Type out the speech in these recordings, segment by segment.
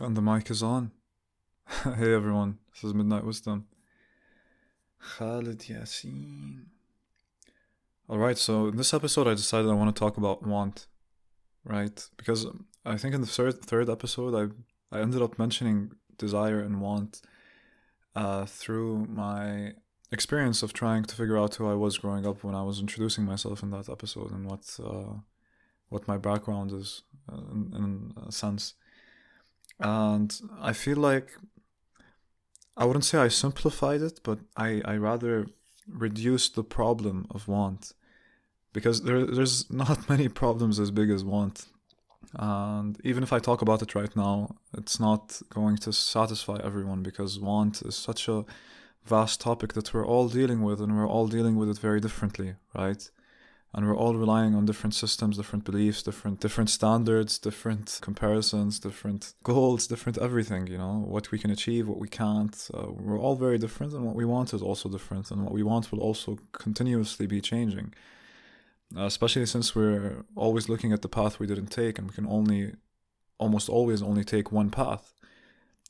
And the mic is on. hey everyone, this is Midnight Wisdom. Khalid. Alright, so in this episode I decided I want to talk about want. Right? Because I think in the third third episode I I ended up mentioning desire and want uh, through my experience of trying to figure out who I was growing up when I was introducing myself in that episode and what uh, what my background is uh, in, in a sense. And I feel like I wouldn't say I simplified it, but I, I rather reduced the problem of want because there, there's not many problems as big as want. And even if I talk about it right now, it's not going to satisfy everyone because want is such a vast topic that we're all dealing with and we're all dealing with it very differently, right? And we're all relying on different systems different beliefs different different standards different comparisons different goals different everything you know what we can achieve what we can't. Uh, we're all very different and what we want is also different and what we want will also continuously be changing. Uh, especially since we're always looking at the path we didn't take and we can only almost always only take one path.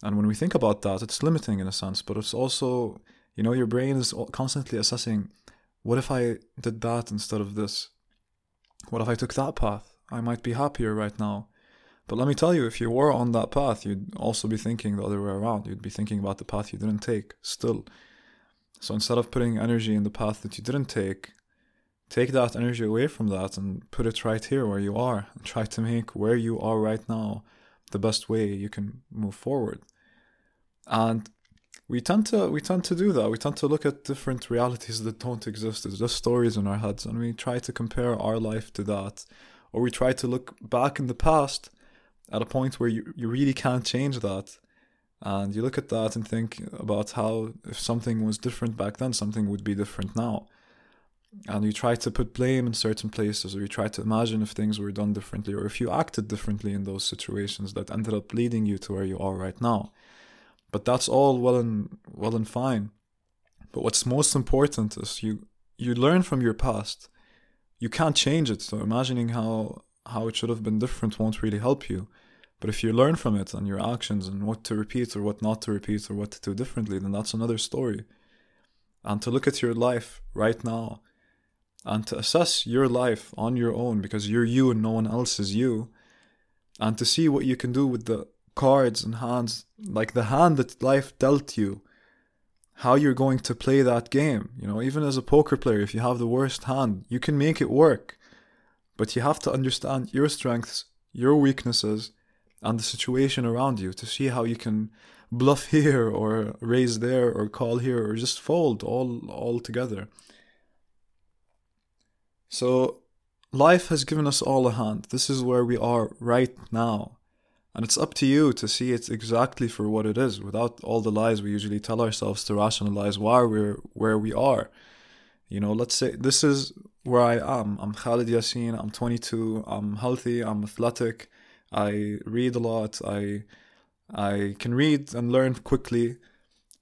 And when we think about that it's limiting in a sense but it's also you know your brain is constantly assessing what if I did that instead of this? What if I took that path? I might be happier right now. But let me tell you, if you were on that path, you'd also be thinking the other way around. You'd be thinking about the path you didn't take still. So instead of putting energy in the path that you didn't take, take that energy away from that and put it right here where you are and try to make where you are right now the best way you can move forward. And we tend to we tend to do that. We tend to look at different realities that don't exist. It's just stories in our heads, and we try to compare our life to that, or we try to look back in the past at a point where you, you really can't change that. And you look at that and think about how if something was different back then, something would be different now. And you try to put blame in certain places, or you try to imagine if things were done differently, or if you acted differently in those situations that ended up leading you to where you are right now. But that's all well and well and fine. But what's most important is you you learn from your past. You can't change it. So imagining how how it should have been different won't really help you. But if you learn from it and your actions and what to repeat or what not to repeat or what to do differently, then that's another story. And to look at your life right now and to assess your life on your own because you're you and no one else is you and to see what you can do with the cards and hands, like the hand that life dealt you, how you're going to play that game. You know, even as a poker player, if you have the worst hand, you can make it work. But you have to understand your strengths, your weaknesses, and the situation around you to see how you can bluff here or raise there or call here or just fold all all together. So life has given us all a hand. This is where we are right now. And it's up to you to see it exactly for what it is, without all the lies we usually tell ourselves to rationalize why we're where we are. You know, let's say this is where I am. I'm Khalid Yasin, I'm 22, I'm healthy, I'm athletic, I read a lot, I I can read and learn quickly.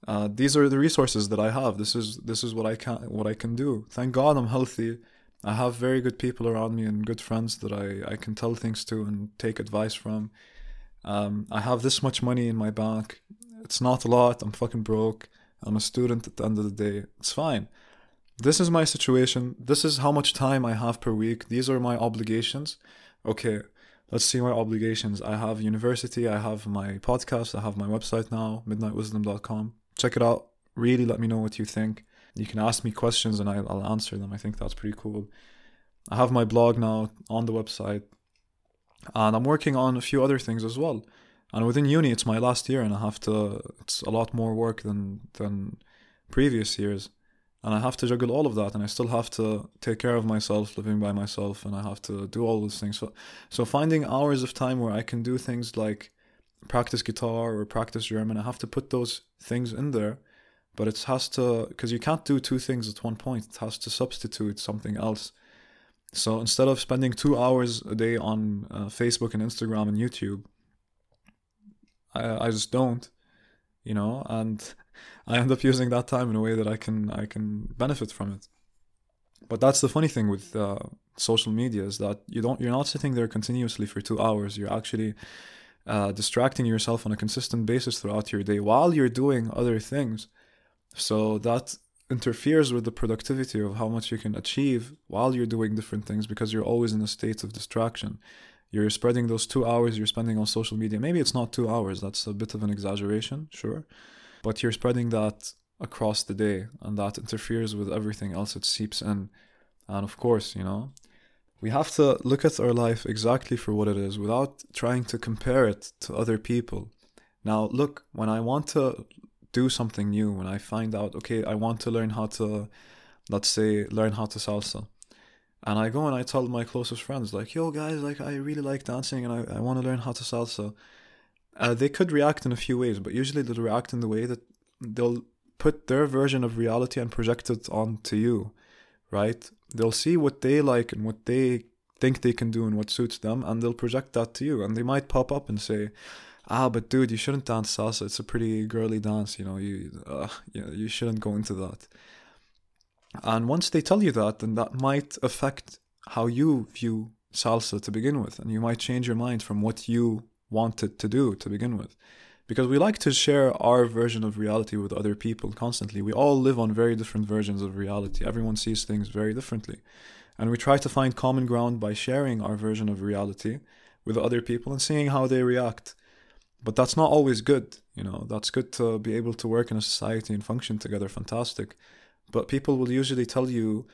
Uh, these are the resources that I have. This is this is what I can what I can do. Thank God I'm healthy. I have very good people around me and good friends that I, I can tell things to and take advice from. Um, I have this much money in my bank. It's not a lot. I'm fucking broke. I'm a student at the end of the day. It's fine. This is my situation. This is how much time I have per week. These are my obligations. Okay, let's see my obligations. I have university. I have my podcast. I have my website now, midnightwisdom.com. Check it out. Really let me know what you think. You can ask me questions and I'll, I'll answer them. I think that's pretty cool. I have my blog now on the website and I'm working on a few other things as well. And within uni, it's my last year, and I have to. It's a lot more work than than previous years, and I have to juggle all of that, and I still have to take care of myself, living by myself, and I have to do all those things. So, so finding hours of time where I can do things like practice guitar or practice German, I have to put those things in there, but it has to because you can't do two things at one point. It has to substitute something else so instead of spending two hours a day on uh, Facebook and Instagram and YouTube, I, I just don't, you know, and I end up using that time in a way that I can I can benefit from it. But that's the funny thing with uh, social media is that you don't you're not sitting there continuously for two hours. You're actually uh, distracting yourself on a consistent basis throughout your day while you're doing other things. So that interferes with the productivity of how much you can achieve while you're doing different things because you're always in a state of distraction. You're spreading those two hours you're spending on social media. Maybe it's not two hours, that's a bit of an exaggeration, sure. But you're spreading that across the day and that interferes with everything else it seeps in. And of course, you know, we have to look at our life exactly for what it is without trying to compare it to other people. Now, look, when I want to do something new, when I find out, okay, I want to learn how to, let's say, learn how to salsa. And I go and I tell my closest friends, like, yo, guys, like, I really like dancing and I, I want to learn how to salsa. Uh, they could react in a few ways, but usually they'll react in the way that they'll put their version of reality and project it onto you, right? They'll see what they like and what they think they can do and what suits them, and they'll project that to you. And they might pop up and say, "Ah, but dude, you shouldn't dance salsa. It's a pretty girly dance. You know, you uh, you, know, you shouldn't go into that." And once they tell you that, then that might affect how you view salsa to begin with, and you might change your mind from what you wanted to do to begin with because we like to share our version of reality with other people constantly. We all live on very different versions of reality. Everyone sees things very differently. And we try to find common ground by sharing our version of reality with other people and seeing how they react. But that's not always good, you know. That's good to be able to work in a society and function together, fantastic. But people will usually tell you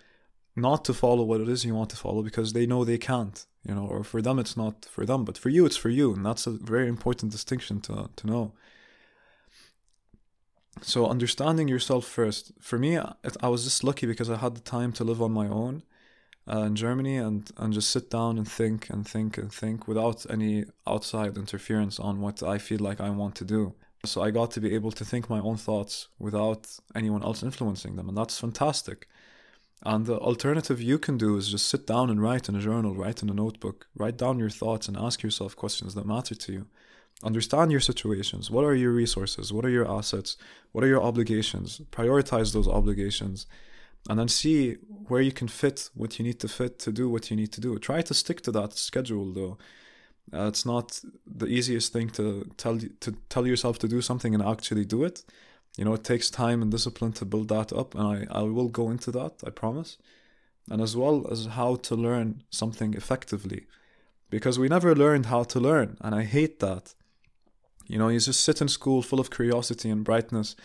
not to follow what it is you want to follow because they know they can't you know or for them it's not for them but for you it's for you and that's a very important distinction to, to know so understanding yourself first for me i was just lucky because i had the time to live on my own uh, in germany and and just sit down and think and think and think without any outside interference on what i feel like i want to do so i got to be able to think my own thoughts without anyone else influencing them and that's fantastic and the alternative you can do is just sit down and write in a journal, write in a notebook, write down your thoughts and ask yourself questions that matter to you. Understand your situations. What are your resources? What are your assets? What are your obligations? Prioritize those obligations and then see where you can fit what you need to fit to do what you need to do. Try to stick to that schedule though. Uh, it's not the easiest thing to tell to tell yourself to do something and actually do it you know, it takes time and discipline to build that up, and I, I will go into that, I promise. And as well as how to learn something effectively. Because we never learned how to learn, and I hate that. You know, you just sit in school full of curiosity and brightness,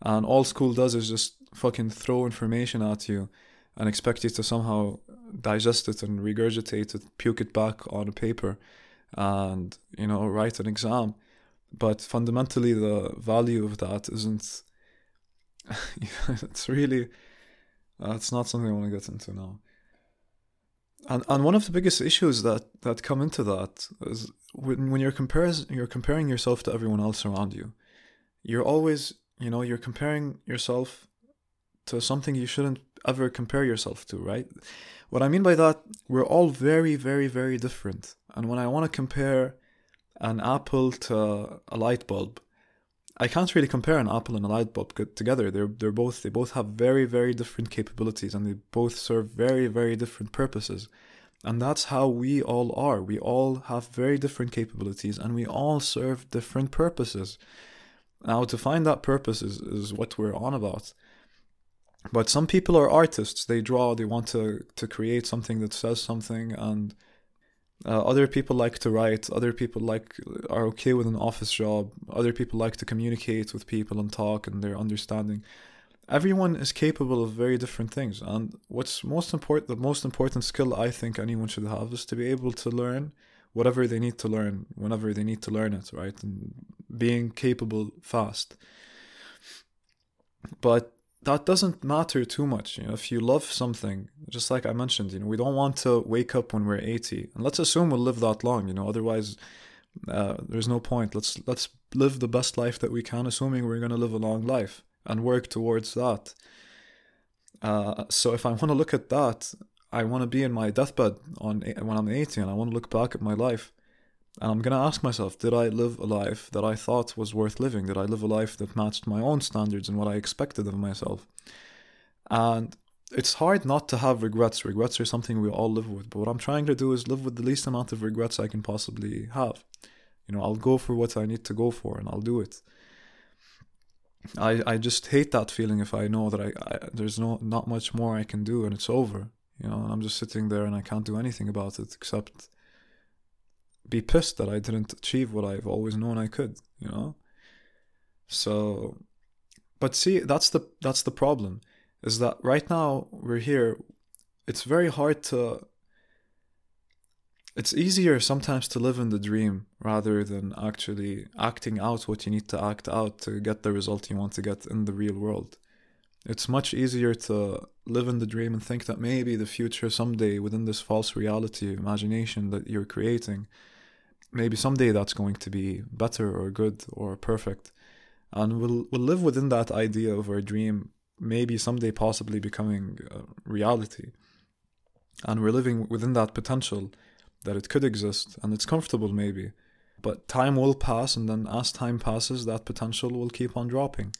and all school does is just fucking throw information at you and expect you to somehow digest it and regurgitate it, puke it back on a paper, and, you know, write an exam. But fundamentally the value of that isn't it's really uh, it's not something i want to get into now. And and one of the biggest issues that that come into that is when when you're compares you're comparing yourself to everyone else around you you're always you know you're comparing yourself to something you shouldn't ever compare yourself to right what i mean by that we're all very very very different and when i want to compare an apple to a light bulb. I can't really compare an apple and a light bulb together. They're they're both they both have very very different capabilities and they both serve very very different purposes. And that's how we all are. We all have very different capabilities and we all serve different purposes. Now to find that purpose is, is what we're on about. But some people are artists. They draw, they want to, to create something that says something and uh, other people like to write. Other people like are okay with an office job. Other people like to communicate with people and talk, and they're understanding. Everyone is capable of very different things, and what's most important, the most important skill I think anyone should have is to be able to learn whatever they need to learn whenever they need to learn it, right? And being capable fast. But that doesn't matter too much. You know, if you love something, just like I mentioned, you know, we don't want to wake up when we're 80. And let's assume we'll live that long, you know, otherwise uh, there's no point. Let's let's live the best life that we can, assuming we're going to live a long life and work towards that. Uh, so if I want to look at that, I want to be in my deathbed on when I'm 80 and I want to look back at my life and I'm going to ask myself, did I live a life that I thought was worth living? Did I live a life that matched my own standards and what I expected of myself? And it's hard not to have regrets. Regrets are something we all live with. But what I'm trying to do is live with the least amount of regrets I can possibly have. You know, I'll go for what I need to go for and I'll do it. I I just hate that feeling if I know that I, I there's no not much more I can do and it's over. You know, and I'm just sitting there and I can't do anything about it except be pissed that I didn't achieve what I've always known I could, you know? So but see, that's the that's the problem is that right now we're here it's very hard to it's easier sometimes to live in the dream rather than actually acting out what you need to act out to get the result you want to get in the real world. It's much easier to live in the dream and think that maybe the future someday within this false reality, imagination that you're creating, maybe someday that's going to be better or good or perfect. And we'll, we'll live within that idea of our dream, maybe someday possibly becoming reality. And we're living within that potential that it could exist and it's comfortable maybe. But time will pass, and then as time passes, that potential will keep on dropping.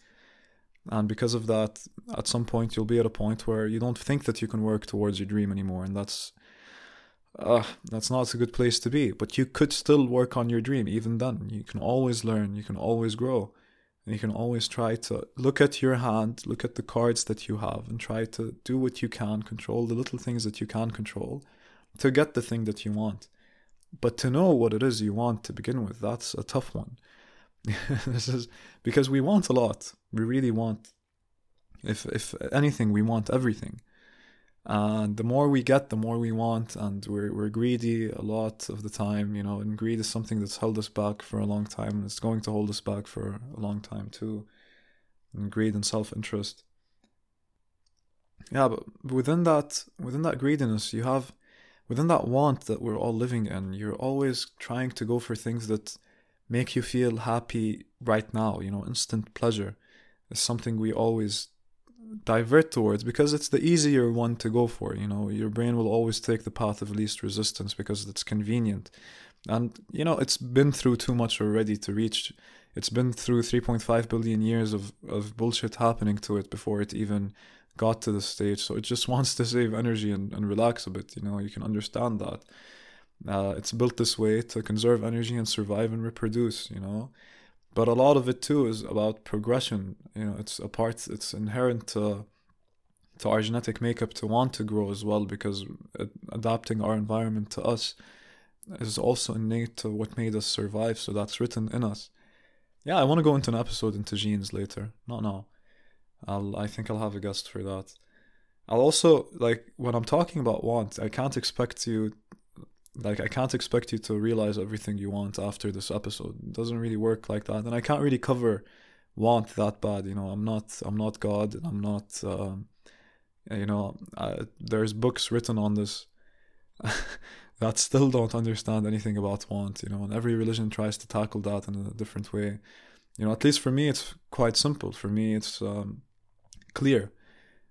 And because of that, at some point, you'll be at a point where you don't think that you can work towards your dream anymore. And that's, uh, that's not a good place to be. But you could still work on your dream even then. You can always learn, you can always grow. And you can always try to look at your hand, look at the cards that you have, and try to do what you can, control the little things that you can control to get the thing that you want. But to know what it is you want to begin with, that's a tough one. this is because we want a lot. We really want if if anything, we want everything. And the more we get, the more we want, and we're we're greedy a lot of the time, you know, and greed is something that's held us back for a long time and it's going to hold us back for a long time too. And greed and self interest. Yeah, but within that within that greediness you have within that want that we're all living in, you're always trying to go for things that make you feel happy right now. You know, instant pleasure is something we always divert towards because it's the easier one to go for. You know, your brain will always take the path of least resistance because it's convenient. And, you know, it's been through too much already to reach. It's been through 3.5 billion years of, of bullshit happening to it before it even got to the stage. So it just wants to save energy and, and relax a bit. You know, you can understand that. Uh, it's built this way to conserve energy and survive and reproduce, you know. But a lot of it too is about progression. You know, it's a part, it's inherent to, to our genetic makeup to want to grow as well because adapting our environment to us is also innate to what made us survive. So that's written in us. Yeah, I want to go into an episode into genes later, not now. I'll I think I'll have a guest for that. I'll also like when I'm talking about want, I can't expect you like I can't expect you to realize everything you want after this episode. It doesn't really work like that, and I can't really cover want that bad. You know, I'm not I'm not God. I'm not. Um, you know, uh, there's books written on this that still don't understand anything about want. You know, and every religion tries to tackle that in a different way. You know, at least for me, it's quite simple. For me, it's um, clear.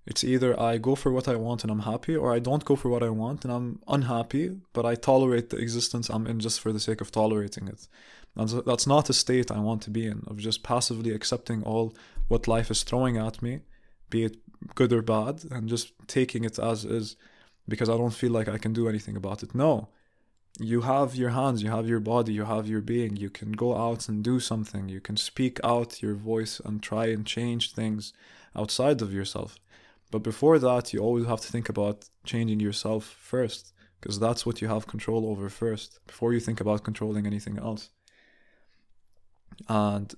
It's either I go for what I want and I'm happy, or I don't go for what I want and I'm unhappy, but I tolerate the existence I'm in just for the sake of tolerating it. And that's not a state I want to be in, of just passively accepting all what life is throwing at me, be it good or bad, and just taking it as is because I don't feel like I can do anything about it. No, you have your hands, you have your body, you have your being. You can go out and do something. You can speak out your voice and try and change things outside of yourself. But before that, you always have to think about changing yourself first, because that's what you have control over first, before you think about controlling anything else. And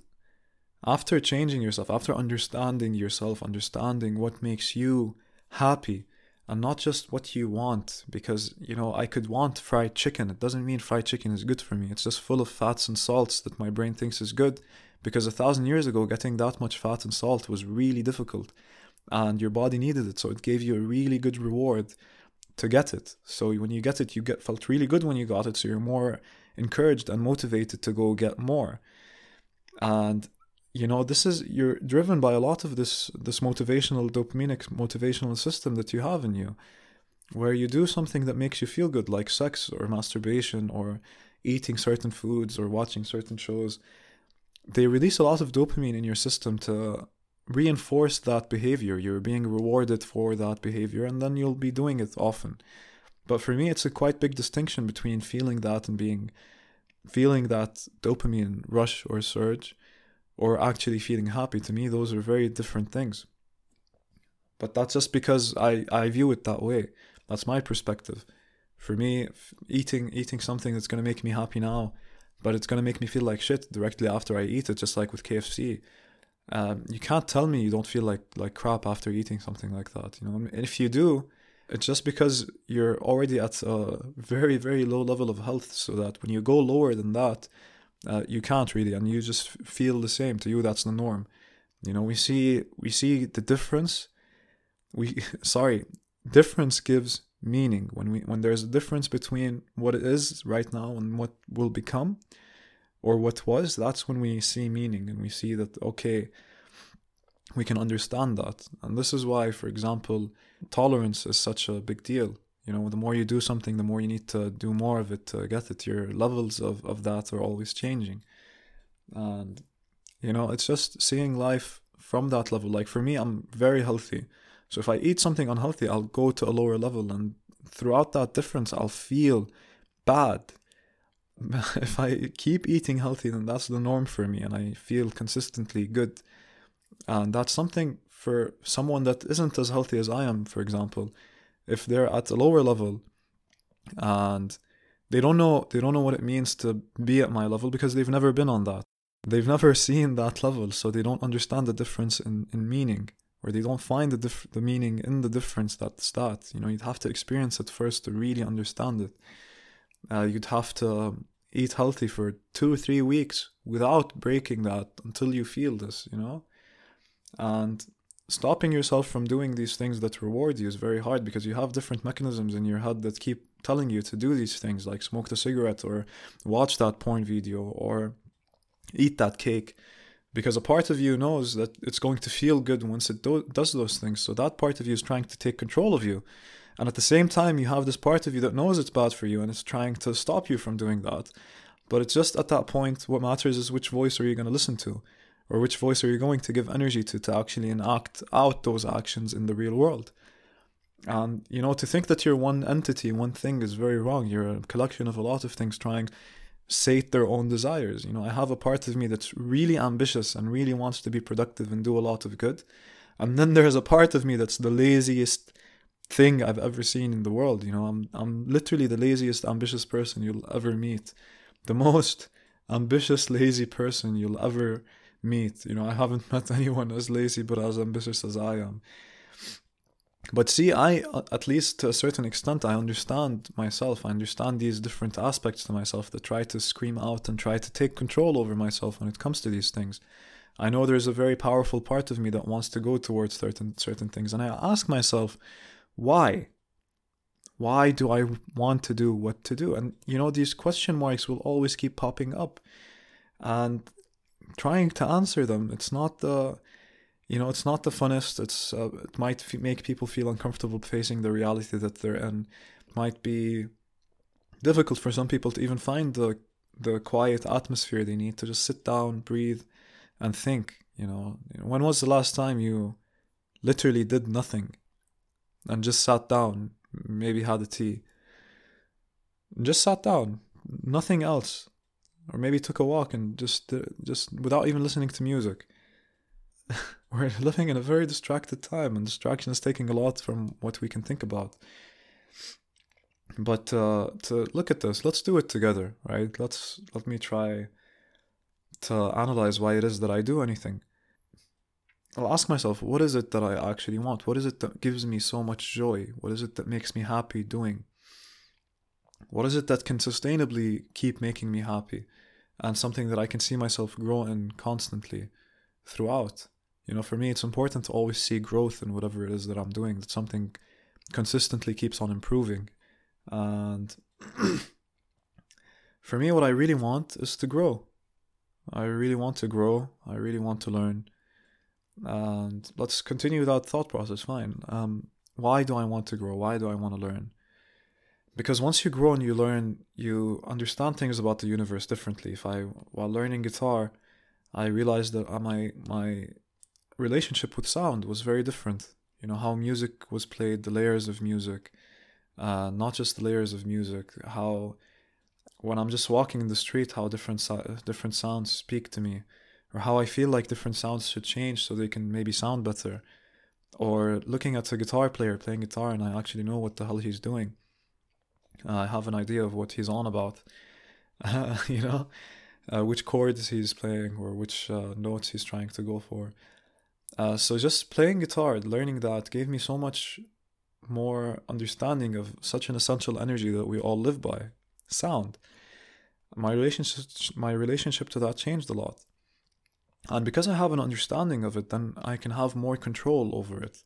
after changing yourself, after understanding yourself, understanding what makes you happy, and not just what you want, because, you know, I could want fried chicken. It doesn't mean fried chicken is good for me. It's just full of fats and salts that my brain thinks is good because a thousand years ago getting that much fat and salt was really difficult and your body needed it so it gave you a really good reward to get it. So when you get it you get felt really good when you got it so you're more encouraged and motivated to go get more. And you know this is you're driven by a lot of this this motivational dopaminic motivational system that you have in you where you do something that makes you feel good like sex or masturbation or eating certain foods or watching certain shows. They release a lot of dopamine in your system to reinforce that behavior. You're being rewarded for that behavior, and then you'll be doing it often. But for me, it's a quite big distinction between feeling that and being feeling that dopamine rush or surge or actually feeling happy. To me those are very different things. But that's just because i i view it that way. That's my perspective. For me eating eating something that's going to make me happy now but it's going to make me feel like shit directly after i eat it just like with kfc um, you can't tell me you don't feel like like crap after eating something like that you know and if you do it's just because you're already at a very very low level of health so that when you go lower than that uh, you can't really and you just feel the same. To you that's the norm. You know we see we see the difference. We sorry difference gives meaning. When we when there's a difference between what it is right now and what will become or what was that's when we see meaning and we see that okay we can understand that. And this is why for example tolerance is such a big deal. You know the more you do something the more you need to do more of it to get it. Your levels of, of that are always changing. And you know it's just seeing life from that level. Like for me i'm very healthy. So if i eat something unhealthy i'll go to a lower level. And throughout that difference i'll feel bad if i keep eating healthy then that's the norm for me and i feel consistently good. And that's something for someone that isn't as healthy as i am for example if they're at a lower level and they don't know they don't know what it means to be at my level because they've never been on that. They've never seen that level so they don't understand the difference in, in meaning or they don't find the dif- the meaning in the difference that's that you know you'd have to experience it first to really understand it. Uh, you'd have to eat healthy for two or three weeks without breaking that until you feel this you know? And stopping yourself from doing these things that reward you is very hard because you have different mechanisms in your head that keep telling you to do these things like smoke the cigarette or watch that porn video or eat that cake because a part of you knows that it's going to feel good once it do- does those things. So that part of you is trying to take control of you and at the same time you have this part of you that knows it's bad for you and it's trying to stop you from doing that. But it's just at that point what matters is which voice are you going to listen to? Or which voice are you going to give energy to to actually enact out those actions in the real world? And you know to think that you're one entity one thing is very wrong. You're a collection of a lot of things trying to sate their own desires. You know i have a part of me that's really ambitious and really wants to be productive and do a lot of good. And then there's a part of me that's the laziest thing i've ever seen in the world you know i'm i'm literally the laziest ambitious person you'll ever meet the most ambitious lazy person you'll ever meet. You know, I haven't met anyone as lazy but as ambitious as I am. But see, I, at least to a certain extent, I understand myself. I understand these different aspects to myself that try to scream out and try to take control over myself when it comes to these things. I know there's a very powerful part of me that wants to go towards certain certain things, and I ask myself, why? Why do I want to do what to do? And you know, these question marks will always keep popping up, and trying to answer them. It's not the, you know, it's not the funnest. It's uh, it might f- make people feel uncomfortable facing the reality that they're in. It might be difficult for some people to even find the the quiet atmosphere they need to just sit down, breathe, and think. You know, when was the last time you literally did nothing and just sat down, maybe had a tea, just sat down, nothing else, or maybe took a walk and just just without even listening to music. We're living in a very distracted time, and distraction is taking a lot from what we can think about. But uh, to look at this, let's do it together, right? Let's let me try to analyze why it is that I do anything. I'll ask myself, what is it that I actually want? What is it that gives me so much joy? What is it that makes me happy doing? What is it that can sustainably keep making me happy and something that I can see myself grow in constantly throughout? You know, for me, it's important to always see growth in whatever it is that I'm doing, that something consistently keeps on improving. And for me, what I really want is to grow. I really want to grow. I really want to learn. And let's continue that thought process. Fine. Um, why do I want to grow? Why do I want to learn? because once you grow and you learn you understand things about the universe differently if i while learning guitar i realized that uh, my my relationship with sound was very different you know how music was played the layers of music uh, not just the layers of music how when I'm just walking in the street, how different different sounds speak to me, or how I feel like different sounds should change so they can maybe sound better, or looking at a guitar player playing guitar and I actually know what the hell he's doing. Uh, I have an idea of what he's on about, uh, you know, uh, which chords he's playing or which uh, notes he's trying to go for. Uh, so just playing guitar, learning that gave me so much more understanding of such an essential energy that we all live by, sound. My relationship, my relationship to that changed a lot, and because I have an understanding of it, then I can have more control over it.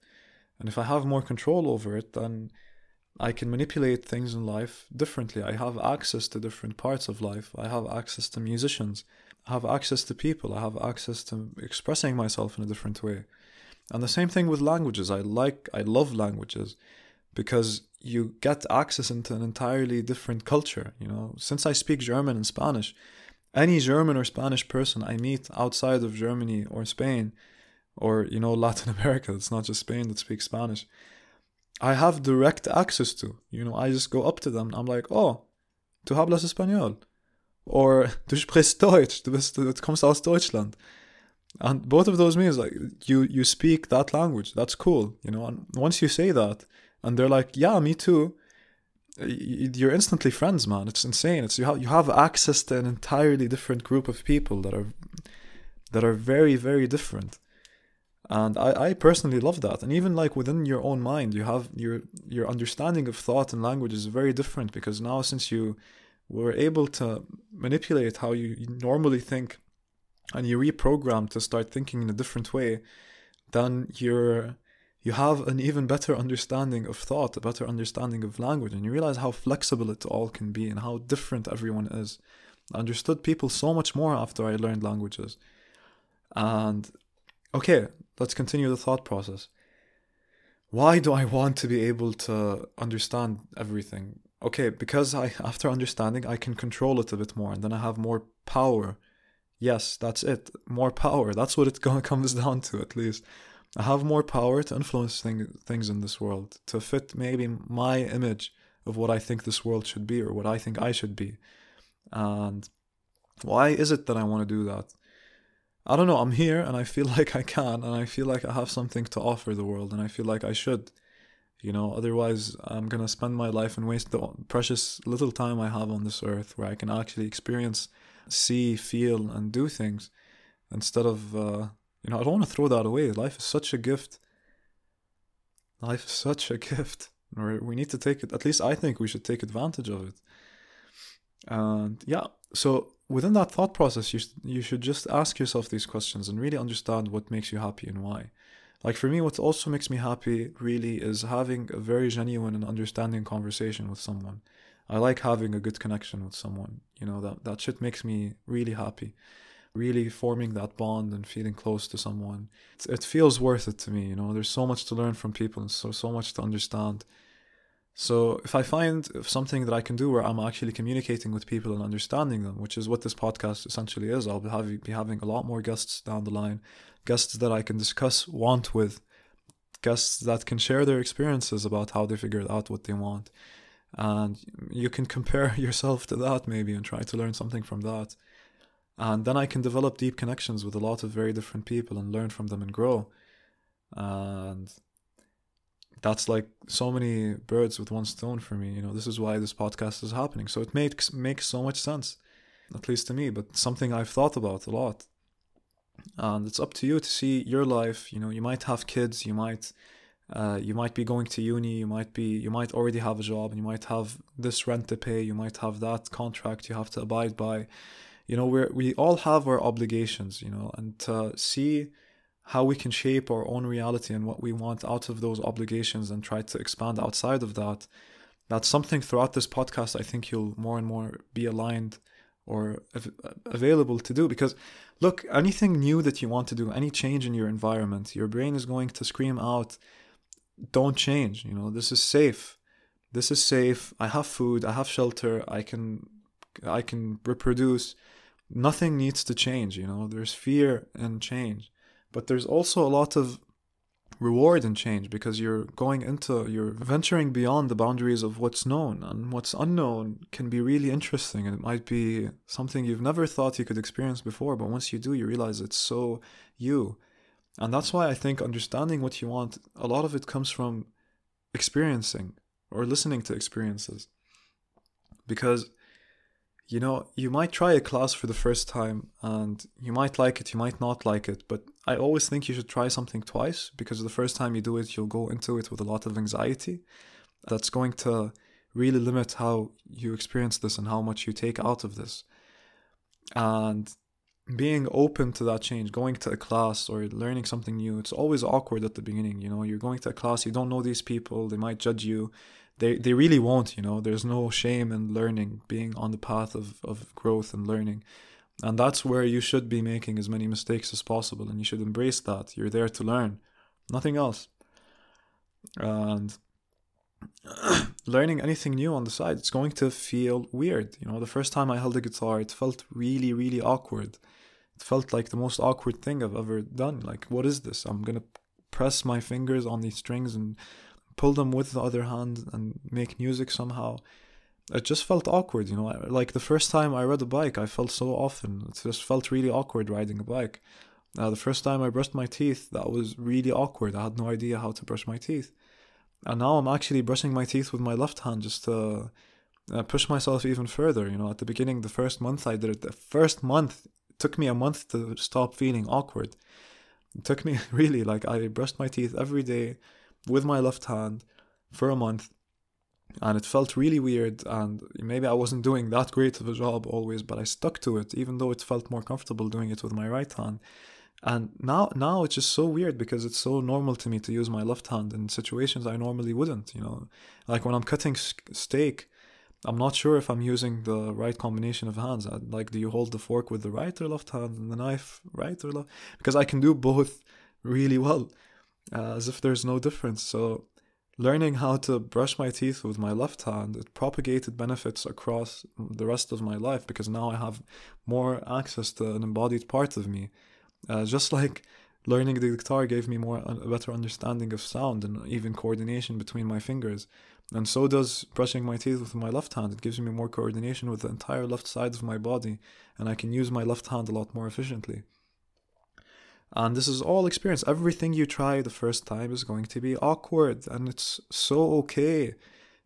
And if I have more control over it, then I can manipulate things in life differently. I have access to different parts of life. I have access to musicians. I have access to people. I have access to expressing myself in a different way. And the same thing with languages. I like, I love languages because you get access into an entirely different culture. You know, since I speak German and Spanish, any German or Spanish person I meet outside of Germany or Spain, or you know Latin America, it's not just Spain that speaks Spanish. I have direct access to. You know, I just go up to them. I'm like, oh, du hablas español. Or du sprichst Deutsch. Du, bist, du kommst aus Deutschland. And both of those means like you you speak that language. That's cool. You know, and once you say that, and they're like, yeah, me too. You're instantly friends, man. It's insane. It's you have you have access to an entirely different group of people that are that are very very different and I, I personally love that and even like within your own mind you have your your understanding of thought and language is very different because now since you were able to manipulate how you normally think and you reprogram to start thinking in a different way then you're you have an even better understanding of thought a better understanding of language and you realize how flexible it all can be and how different everyone is I understood people so much more after I learned languages and okay let's continue the thought process. Why do I want to be able to understand everything? Okay, because I after understanding I can control it a bit more and then I have more power. Yes, that's it. More power. That's what it comes down to at least. I have more power to influence thing, things in this world, to fit maybe my image of what I think this world should be or what I think I should be. And why is it that I want to do that? I don't know, I'm here and I feel like I can and I feel like I have something to offer the world and I feel like I should. You know, otherwise I'm gonna spend my life and waste the precious little time I have on this earth where I can actually experience, see, feel, and do things instead of, uh, you know, I don't want to throw that away. Life is such a gift. Life is such a gift. We need to take it, at least I think we should take advantage of it. And yeah, so within that thought process, you, you should just ask yourself these questions and really understand what makes you happy and why. Like for me, what also makes me happy really is having a very genuine and understanding conversation with someone. I like having a good connection with someone. You know, that, that shit makes me really happy. Really forming that bond and feeling close to someone. It, it feels worth it to me, you know. There's so much to learn from people and so so much to understand so if I find something that I can do where I'm actually communicating with people and understanding them, which is what this podcast essentially is, I'll be be having a lot more guests down the line, guests that I can discuss want with, guests that can share their experiences about how they figured out what they want. And you can compare yourself to that maybe and try to learn something from that. And then I can develop deep connections with a lot of very different people and learn from them and grow. And that's like so many birds with one stone for me. You know, this is why this podcast is happening. So it makes makes so much sense, at least to me. But something I've thought about a lot, and it's up to you to see your life. You know, you might have kids, you might. Uh, you might be going to uni you might be you might already have a job and you might have this rent to pay you might have that contract you have to abide by you know we we all have our obligations you know and to see how we can shape our own reality and what we want out of those obligations and try to expand outside of that. That's something throughout this podcast I think you'll more and more be aligned or av- available to do because look, anything new that you want to do, any change in your environment, your brain is going to scream out, don't change, you know, this is safe. This is safe. I have food, I have shelter, I can I can reproduce. Nothing needs to change, you know. There's fear and change. But there's also a lot of reward in change because you're going into you're venturing beyond the boundaries of what's known and what's unknown can be really interesting and it might be something you've never thought you could experience before but once you do you realize it's so you. And that's why i think understanding what you want a lot of it comes from experiencing or listening to experiences. Because you know, you might try a class for the first time and you might like it, you might not like it, but I always think you should try something twice because the first time you do it, you'll go into it with a lot of anxiety. That's going to really limit how you experience this and how much you take out of this. And being open to that change, going to a class or learning something new, it's always awkward at the beginning. You know, you're going to a class, you don't know these people, they might judge you, they they really won't you know? There's no shame in learning being on the path of, of growth and learning. And that's where you should be making as many mistakes as possible and you should embrace that. You're there to learn nothing else. And learning anything new on the side it's going to feel weird you know? The first time i held a guitar it felt really really awkward. It felt like the most awkward thing i've ever done. Like what is this? I'm gonna press my fingers on these strings and pull them with the other hand and make music somehow. It just felt awkward, you know. Like the first time I rode a bike, I felt so often. It just felt really awkward riding a bike. Uh, the first time I brushed my teeth, that was really awkward. I had no idea how to brush my teeth. And now I'm actually brushing my teeth with my left hand just to uh, push myself even further. You know, at the beginning, the first month I did it, the first month, took me a month to stop feeling awkward. It took me really, like, I brushed my teeth every day with my left hand for a month and it felt really weird and maybe I wasn't doing that great of a job always but I stuck to it even though it felt more comfortable doing it with my right hand. And now now it's just so weird because it's so normal to me to use my left hand in situations I normally wouldn't you know? Like when I'm cutting steak I'm not sure if I'm using the right combination of hands. Like do you hold the fork with the right or left hand and the knife right or left? Because I can do both really well uh, as if there's no difference. So, learning how to brush my teeth with my left hand, it propagated benefits across the rest of my life because now I have more access to an embodied part of me. Uh, just like learning the guitar gave me more a better understanding of sound and even coordination between my fingers. And so does brushing my teeth with my left hand. It gives me more coordination with the entire left side of my body, and I can use my left hand a lot more efficiently. And this is all experience. Everything you try the first time is going to be awkward, and it's so okay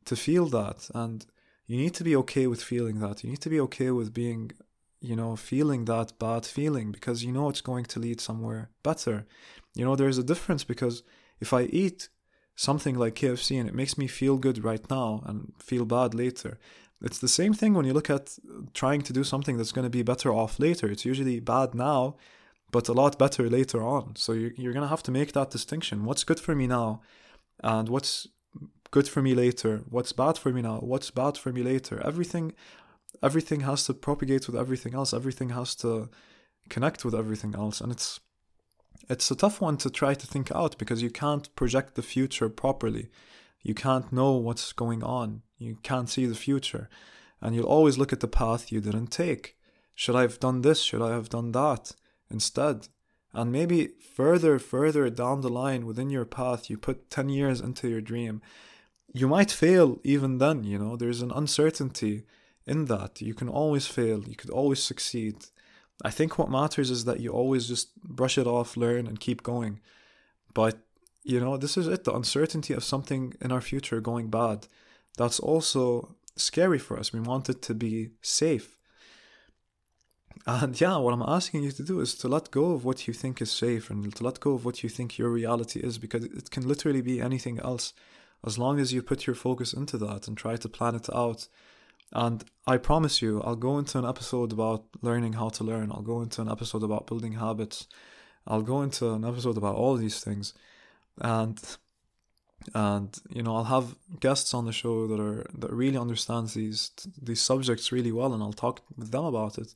to feel that. And you need to be okay with feeling that. You need to be okay with being, you know, feeling that bad feeling because you know it's going to lead somewhere better. You know, there's a difference because if I eat something like KFC and it makes me feel good right now and feel bad later, it's the same thing when you look at trying to do something that's going to be better off later. It's usually bad now but a lot better later on. So you're, you're going to have to make that distinction. What's good for me now and what's good for me later? What's bad for me now? What's bad for me later? Everything everything has to propagate with everything else. Everything has to connect with everything else and it's it's a tough one to try to think out because you can't project the future properly. You can't know what's going on. You can't see the future. And you'll always look at the path you didn't take. Should I have done this? Should I have done that? Instead. And maybe further, further down the line within your path, you put 10 years into your dream. You might fail even then, you know, there's an uncertainty in that. You can always fail, you could always succeed. I think what matters is that you always just brush it off, learn, and keep going. But, you know, this is it the uncertainty of something in our future going bad. That's also scary for us. We want it to be safe. And yeah, what I'm asking you to do is to let go of what you think is safe and to let go of what you think your reality is because it can literally be anything else as long as you put your focus into that and try to plan it out. And I promise you, I'll go into an episode about learning how to learn. I'll go into an episode about building habits. I'll go into an episode about all these things. And and you know, I'll have guests on the show that are that really understands these these subjects really well and I'll talk with them about it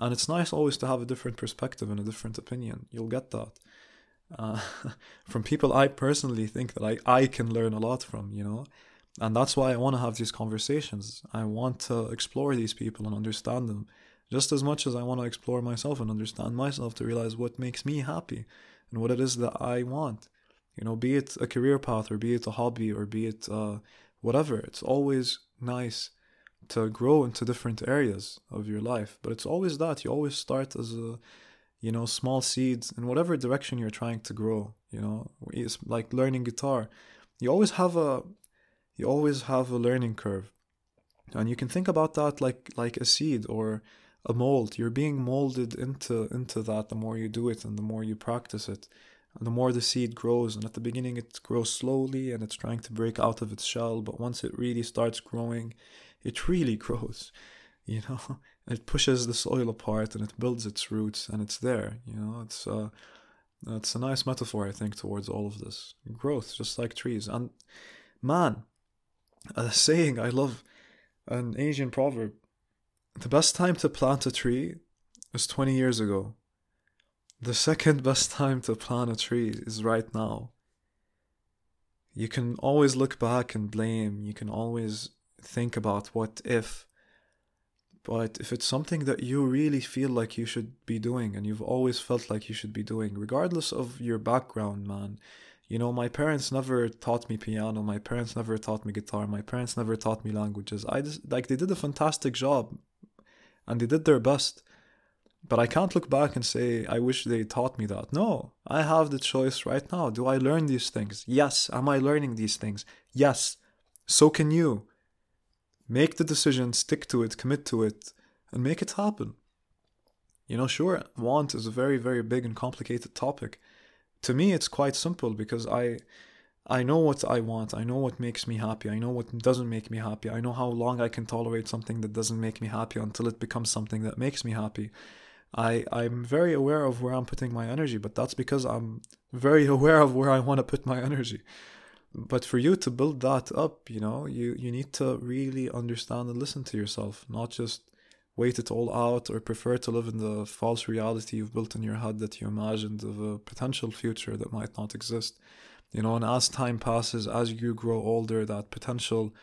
and it's nice always to have a different perspective and a different opinion. You'll get that. Uh, from people I personally think that I, I can learn a lot from, you know? And that's why I want to have these conversations. I want to explore these people and understand them just as much as I want to explore myself and understand myself to realize what makes me happy and what it is that I want. You know, be it a career path or be it a hobby or be it uh, whatever. It's always nice to grow into different areas of your life. But it's always that. You always start as a, you know, small seeds in whatever direction you're trying to grow. You know, it's like learning guitar. You always have a, you always have a learning curve, and you can think about that like like a seed or a mold. You're being molded into into that the more you do it and the more you practice it. And the more the seed grows, and at the beginning it grows slowly and it's trying to break out of its shell, but once it really starts growing, it really grows, you know. It pushes the soil apart and it builds its roots, and it's there, you know. It's uh, it's a nice metaphor, I think, towards all of this growth, just like trees. And man, a saying I love, an Asian proverb: the best time to plant a tree is twenty years ago. The second best time to plant a tree is right now. You can always look back and blame. You can always think about what if. But if it's something that you really feel like you should be doing and you've always felt like you should be doing, regardless of your background, man. You know, my parents never taught me piano. My parents never taught me guitar. My parents never taught me languages. I just, like, they did a fantastic job and they did their best. But I can't look back and say, I wish they taught me that. No, I have the choice right now. Do I learn these things? Yes. Am I learning these things? Yes. So can you. Make the decision, stick to it, commit to it, and make it happen. You know, sure, want is a very, very big and complicated topic. To me, it's quite simple because I. I know what I want. I know what makes me happy. I know what doesn't make me happy. I know how long I can tolerate something that doesn't make me happy until it becomes something that makes me happy. I I'm very aware of where I'm putting my energy, but that's because I'm very aware of where I want to put my energy but for you to build that up you know you you need to really understand and listen to yourself not just wait it all out or prefer to live in the false reality you've built in your head that you imagined of a potential future that might not exist. You know and as time passes as you grow older that potential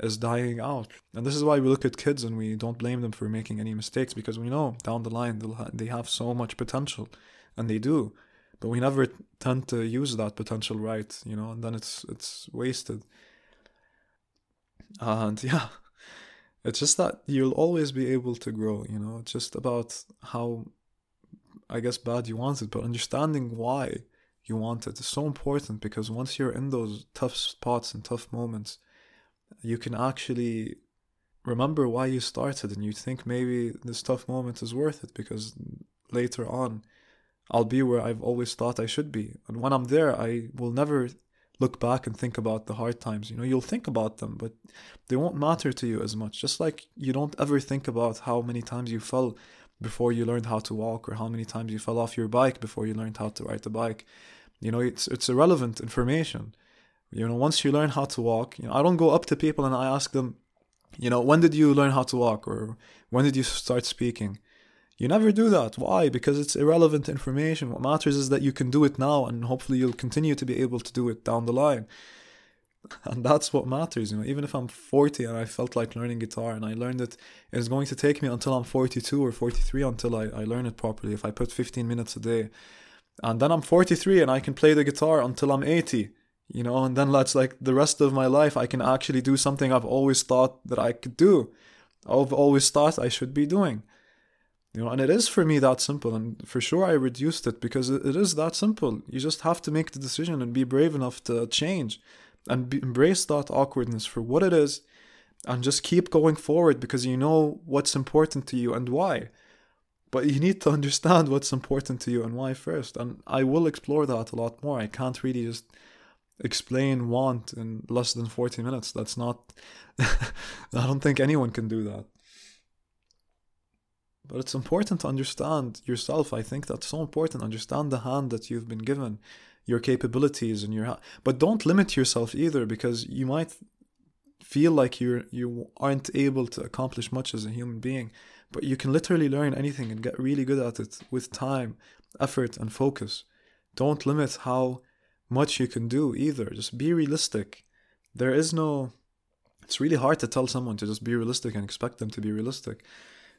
is dying out. And this is why we look at kids and we don't blame them for making any mistakes because we know down the line they have so much potential and they do but we never tend to use that potential right you know and then it's it's wasted. And yeah it's just that you'll always be able to grow you know it's just about how i guess bad you want it but understanding why you want it is so important because once you're in those tough spots and tough moments you can actually remember why you started and you think maybe this tough moment is worth it because later on I'll be where I've always thought I should be. And when I'm there, I will never look back and think about the hard times. You know, you'll think about them, but they won't matter to you as much. Just like you don't ever think about how many times you fell before you learned how to walk or how many times you fell off your bike before you learned how to ride the bike. You know, it's it's irrelevant information. You know, once you learn how to walk, you know, I don't go up to people and I ask them, you know, when did you learn how to walk or when did you start speaking? You never do that. Why? Because it's irrelevant information. What matters is that you can do it now and hopefully you'll continue to be able to do it down the line. And that's what matters, you know. Even if I'm 40 and I felt like learning guitar and I learned it, it's going to take me until I'm 42 or 43 until I, I learn it properly. If I put 15 minutes a day. And then I'm 43 and I can play the guitar until I'm 80, you know, and then that's like the rest of my life I can actually do something I've always thought that I could do. I've always thought I should be doing you know and it is for me that simple and for sure i reduced it because it is that simple. You just have to make the decision and be brave enough to change and be, embrace that awkwardness for what it is and just keep going forward because you know what's important to you and why. But you need to understand what's important to you and why first and i will explore that a lot more. I can't really just explain want in less than 40 minutes. That's not i don't think anyone can do that but it's important to understand yourself. I think that's so important. Understand the hand that you've been given, your capabilities, and your. Ha- but don't limit yourself either, because you might feel like you're you aren't able to accomplish much as a human being. But you can literally learn anything and get really good at it with time, effort, and focus. Don't limit how much you can do either. Just be realistic. There is no. It's really hard to tell someone to just be realistic and expect them to be realistic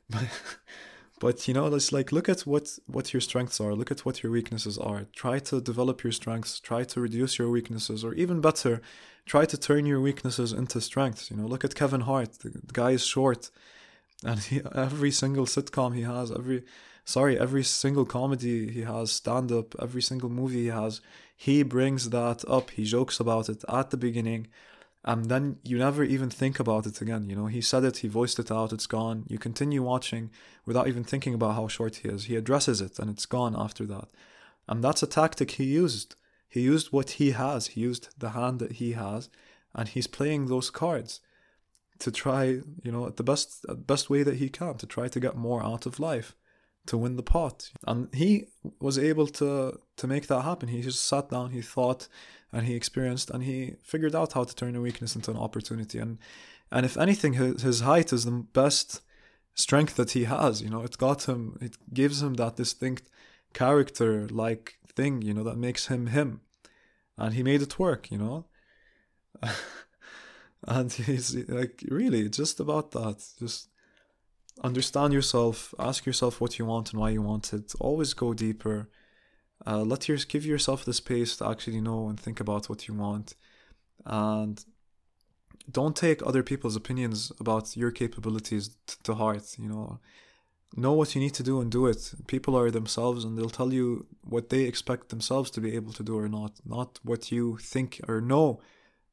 but but you know, it's like look at what what your strengths are, look at what your weaknesses are. Try to develop your strengths, try to reduce your weaknesses, or even better, try to turn your weaknesses into strengths. You know, look at Kevin Hart. The, the guy is short, and he, every single sitcom he has, every sorry, every single comedy he has, stand up, every single movie he has, he brings that up. He jokes about it at the beginning and then you never even think about it again. You know, he said it, he voiced it out, it's gone. You continue watching without even thinking about how short he is. He addresses it and it's gone after that. And that's a tactic he used. He used what he has, he used the hand that he has, and he's playing those cards to try, you know, the best best way that he can to try to get more out of life, to win the pot. And he was able to to make that happen. He just sat down, he thought, and he experienced and he figured out how to turn a weakness into an opportunity. And and if anything his, his height is the best strength that he has you know? It got him it gives him that distinct character like thing you know that makes him him. And he made it work you know? And he's like really just about that. Just understand yourself ask yourself what you want and why you want it always go deeper uh, let your give yourself the space to actually know and think about what you want, and don't take other people's opinions about your capabilities t- to heart. You know, know what you need to do and do it. People are themselves, and they'll tell you what they expect themselves to be able to do or not, not what you think or know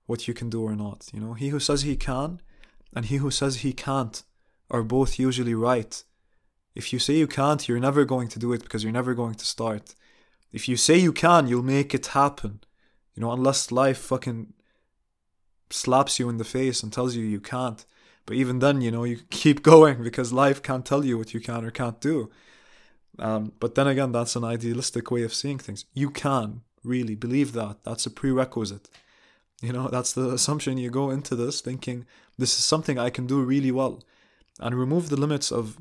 what you can do or not. You know, he who says he can and he who says he can't are both usually right. If you say you can't, you're never going to do it because you're never going to start. If you say you can, you'll make it happen. You know, unless life fucking slaps you in the face and tells you you can't. But even then, you know, you keep going because life can't tell you what you can or can't do. Um, but then again, that's an idealistic way of seeing things. You can really believe that. That's a prerequisite. You know, that's the assumption you go into this thinking this is something I can do really well. And remove the limits of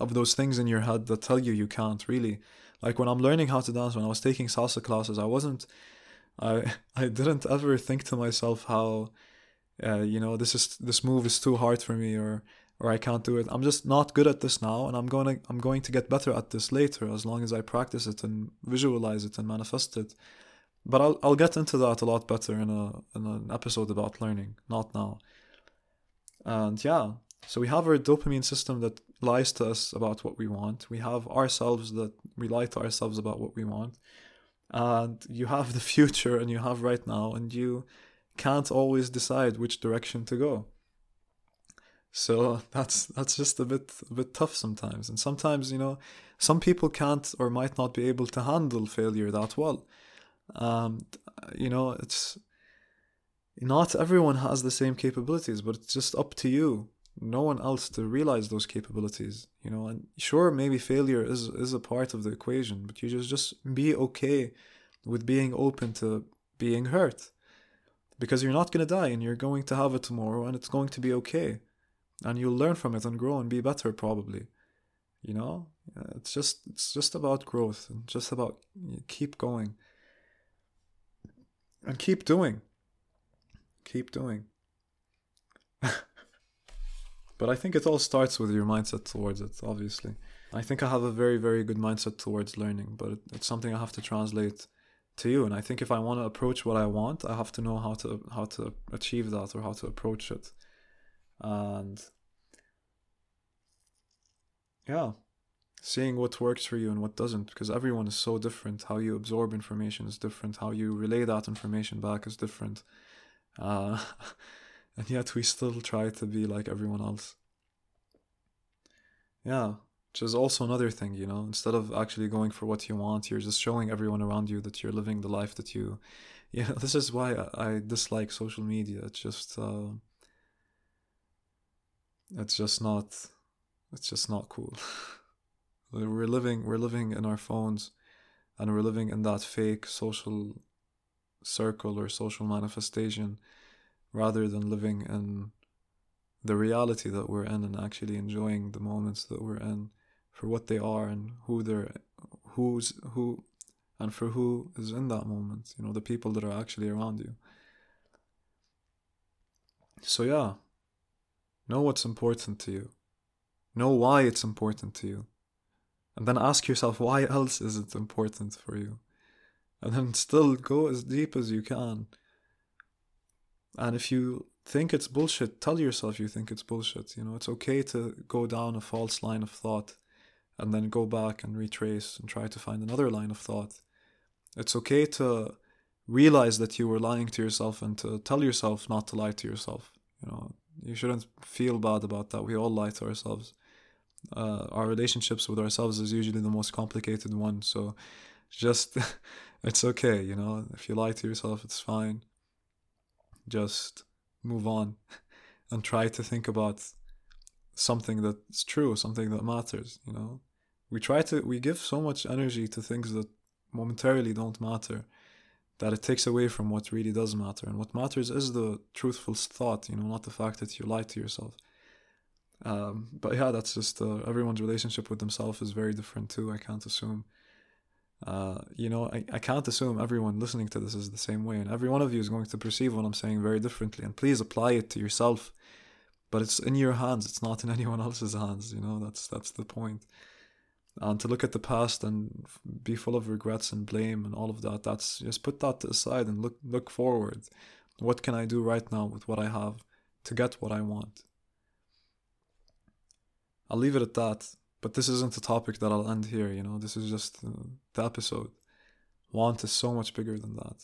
of those things in your head that tell you you can't really like when I'm learning how to dance, when I was taking salsa classes, I wasn't, I I didn't ever think to myself how, uh, you know, this is this move is too hard for me or or I can't do it. I'm just not good at this now, and I'm going to I'm going to get better at this later as long as I practice it and visualize it and manifest it. But I'll I'll get into that a lot better in a in an episode about learning, not now. And yeah, so we have our dopamine system that lies to us about what we want. We have ourselves that we lie to ourselves about what we want. And you have the future and you have right now, and you can't always decide which direction to go. So that's that's just a bit a bit tough sometimes. And sometimes, you know, some people can't or might not be able to handle failure that well. Um, you know, it's not everyone has the same capabilities, but it's just up to you no one else to realize those capabilities you know? And sure maybe failure is is a part of the equation but you just just be okay with being open to being hurt because you're not going to die and you're going to have it tomorrow and it's going to be okay. And you'll learn from it and grow and be better probably you know? Uh, it's just it's just about growth and just about keep going. And keep doing. Keep doing But I think it all starts with your mindset towards it, obviously. I think I have a very, very good mindset towards learning, but it's something I have to translate to you. And I think if I want to approach what I want, I have to know how to how to achieve that or how to approach it. And yeah, seeing what works for you and what doesn't, because everyone is so different. How you absorb information is different. How you relay that information back is different. Uh, and yet we still try to be like everyone else. Yeah, which is also another thing, you know, instead of actually going for what you want, you're just showing everyone around you that you're living the life that you, you know, this is why I, dislike social media. It's just, uh, it's just not, it's just not cool. we're living, we're living in our phones and we're living in that fake social circle or social manifestation rather than living in the reality that we're in and actually enjoying the moments that we're in for what they are and who they're who's who and for who is in that moment you know the people that are actually around you so yeah know what's important to you know why it's important to you And then ask yourself, why else is it important for you? And then still go as deep as you can. And if you think it's bullshit, tell yourself you think it's bullshit. You know, it's okay to go down a false line of thought and then go back and retrace and try to find another line of thought. It's okay to realize that you were lying to yourself and to tell yourself not to lie to yourself. You know, you shouldn't feel bad about that. We all lie to ourselves. Uh, our relationships with ourselves is usually the most complicated one. So just, it's okay, you know, if you lie to yourself, it's fine. Just move on and try to think about something that's true, something that matters, you know. We try to, we give so much energy to things that momentarily don't matter that it takes away from what really does matter. And what matters is the truthful thought, you know, not the fact that you lie to yourself. Um, but yeah, that's just uh, everyone's relationship with themselves is very different too. I can't assume. Uh, you know, I, I can't assume everyone listening to this is the same way, and every one of you is going to perceive what I'm saying very differently. And please apply it to yourself, but it's in your hands. It's not in anyone else's hands. You know, that's that's the point. and to look at the past and be full of regrets and blame and all of that that's just put that aside and look look forward what can i do right now with what i have to get what i want i'll leave it at that but this isn't a topic that i'll end here you know? This is just uh, the episode. Want is so much bigger than that